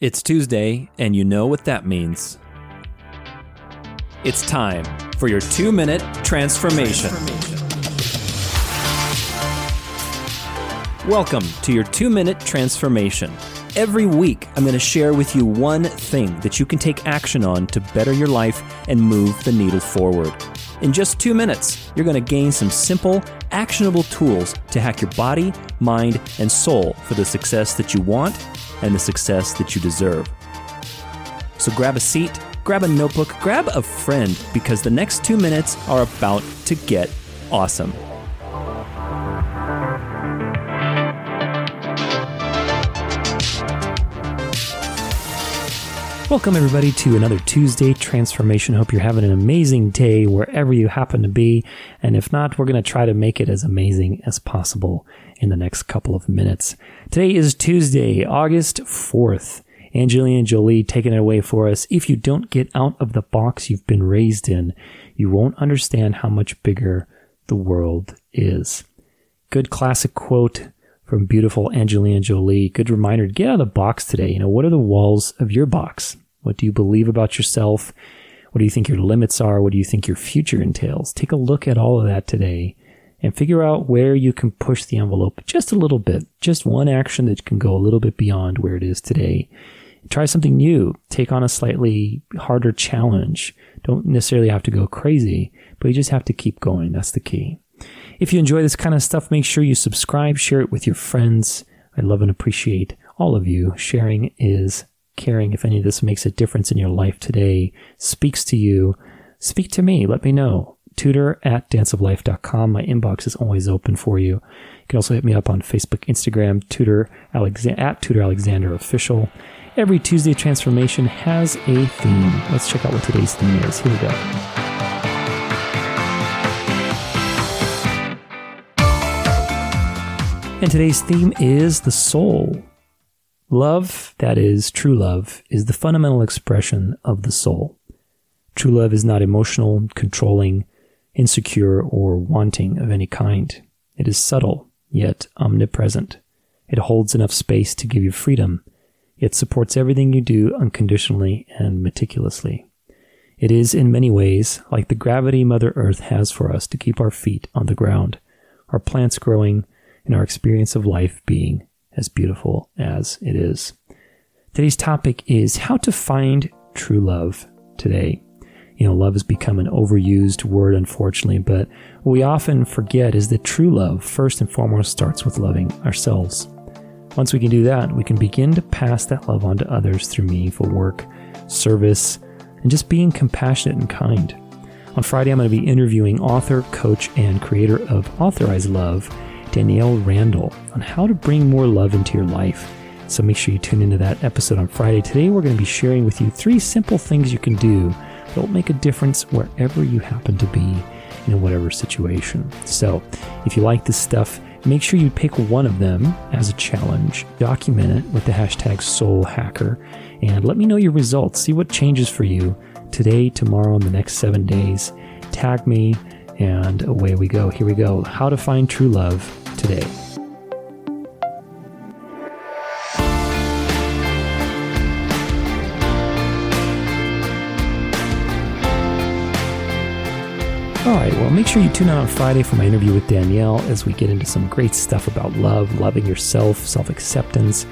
It's Tuesday, and you know what that means. It's time for your two minute transformation. Welcome to your two minute transformation. Every week, I'm going to share with you one thing that you can take action on to better your life and move the needle forward. In just two minutes, you're going to gain some simple, actionable tools to hack your body, mind, and soul for the success that you want and the success that you deserve. So grab a seat, grab a notebook, grab a friend, because the next two minutes are about to get awesome. Welcome, everybody, to another Tuesday transformation. Hope you're having an amazing day wherever you happen to be. And if not, we're going to try to make it as amazing as possible in the next couple of minutes. Today is Tuesday, August 4th. Angelina Jolie taking it away for us. If you don't get out of the box you've been raised in, you won't understand how much bigger the world is. Good classic quote from beautiful Angelina Jolie. Good reminder to get out of the box today. You know, what are the walls of your box? What do you believe about yourself? What do you think your limits are? What do you think your future entails? Take a look at all of that today and figure out where you can push the envelope just a little bit. Just one action that can go a little bit beyond where it is today. Try something new. Take on a slightly harder challenge. Don't necessarily have to go crazy, but you just have to keep going. That's the key. If you enjoy this kind of stuff, make sure you subscribe, share it with your friends. I love and appreciate all of you. Sharing is caring. If any of this makes a difference in your life today, speaks to you, speak to me. Let me know. Tudor at danceoflife.com. My inbox is always open for you. You can also hit me up on Facebook, Instagram, Tudor Alexander at Tudor Alexander Official. Every Tuesday transformation has a theme. Let's check out what today's theme is. Here we go. And today's theme is the soul. Love, that is, true love, is the fundamental expression of the soul. True love is not emotional, controlling, insecure, or wanting of any kind. It is subtle, yet omnipresent. It holds enough space to give you freedom, yet supports everything you do unconditionally and meticulously. It is, in many ways, like the gravity Mother Earth has for us to keep our feet on the ground, our plants growing, and our experience of life being as beautiful as it is. Today's topic is how to find true love today. You know, love has become an overused word, unfortunately, but what we often forget is that true love, first and foremost, starts with loving ourselves. Once we can do that, we can begin to pass that love on to others through meaningful work, service, and just being compassionate and kind. On Friday, I'm going to be interviewing author, coach, and creator of Authorize Love, Danielle Randall, on how to bring more love into your life. So make sure you tune into that episode on Friday. Today, we're going to be sharing with you three simple things you can do will make a difference wherever you happen to be in whatever situation. So if you like this stuff, make sure you pick one of them as a challenge, document it with the hashtag SoulHacker, and let me know your results. See what changes for you today, tomorrow, and the next seven days. Tag me, and away we go. Here we go. How to find true love today. All right, well, make sure you tune in on Friday for my interview with Danielle as we get into some great stuff about love, loving yourself, self acceptance,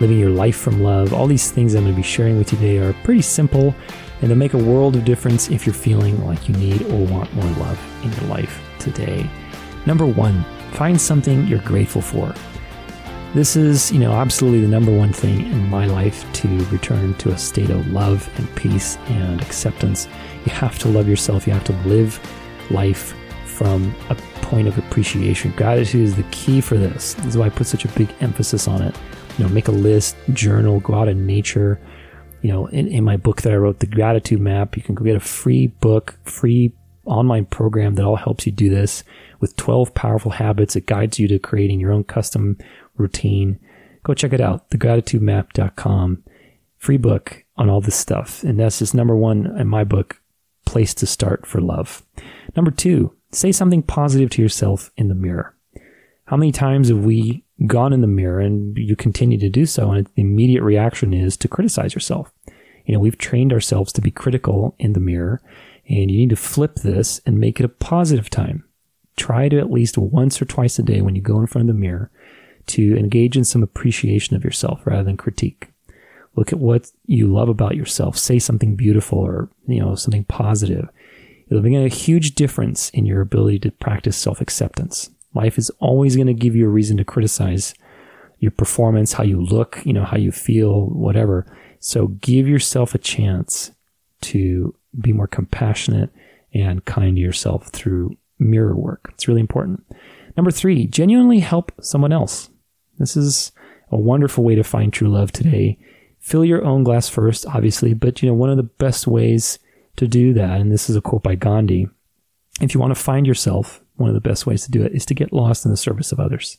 living your life from love. All these things I'm going to be sharing with you today are pretty simple and they'll make a world of difference if you're feeling like you need or want more love in your life today. Number one, find something you're grateful for. This is, you know, absolutely the number one thing in my life to return to a state of love and peace and acceptance. You have to love yourself. You have to live life from a point of appreciation. Gratitude is the key for this. This is why I put such a big emphasis on it. You know, make a list, journal, go out in nature. You know, in, in my book that I wrote, The Gratitude Map, you can go get a free book, free online program that all helps you do this with 12 powerful habits. It guides you to creating your own custom routine. Go check it out, thegratitudemap.com. Free book on all this stuff. And that's just number one in my book, place to start for love. Number two, say something positive to yourself in the mirror. How many times have we gone in the mirror and you continue to do so, and the immediate reaction is to criticize yourself. You know, we've trained ourselves to be critical in the mirror, and you need to flip this and make it a positive time. Try to at least once or twice a day when you go in front of the mirror to engage in some appreciation of yourself rather than critique. Look at what you love about yourself. Say something beautiful or, you know, something positive. It'll make a huge difference in your ability to practice self acceptance. Life is always going to give you a reason to criticize your performance, how you look, you know, how you feel, whatever. So give yourself a chance to be more compassionate and kind to yourself through mirror work. It's really important. Number three, genuinely help someone else. This is a wonderful way to find true love today. Fill your own glass first, obviously, but you know, one of the best ways to do that, and this is a quote by Gandhi, if you want to find yourself, one of the best ways to do it is to get lost in the service of others.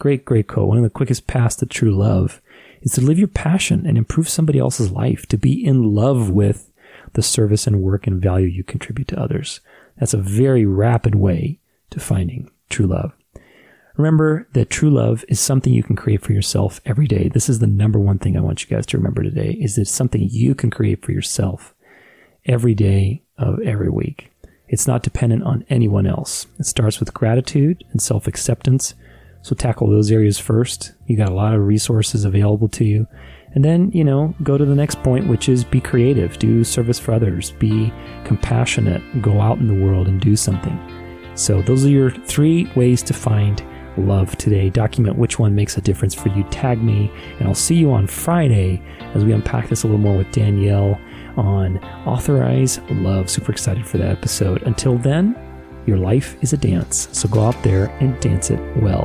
Great, great quote. One of the quickest paths to true love is to live your passion and improve somebody else's life, to be in love with the service and work and value you contribute to others. That's a very rapid way to finding true love. Remember that true love is something you can create for yourself every day. This is the number one thing I want you guys to remember today is it's something you can create for yourself every day of every week. It's not dependent on anyone else. It starts with gratitude and self acceptance. So tackle those areas first. You got a lot of resources available to you. And then, you know, go to the next point, which is be creative, do service for others, be compassionate, go out in the world and do something. So, those are your three ways to find love today. Document which one makes a difference for you. Tag me, and I'll see you on Friday as we unpack this a little more with Danielle on Authorize Love. Super excited for that episode. Until then, your life is a dance, so go out there and dance it well.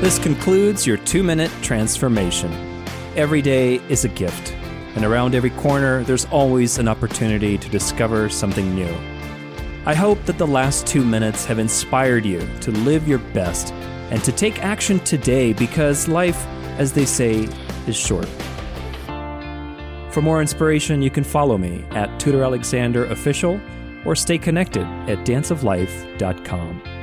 This concludes your two minute transformation. Every day is a gift, and around every corner, there's always an opportunity to discover something new. I hope that the last two minutes have inspired you to live your best and to take action today because life as they say, is short. For more inspiration, you can follow me at Tudor Alexander Official or stay connected at danceoflife.com.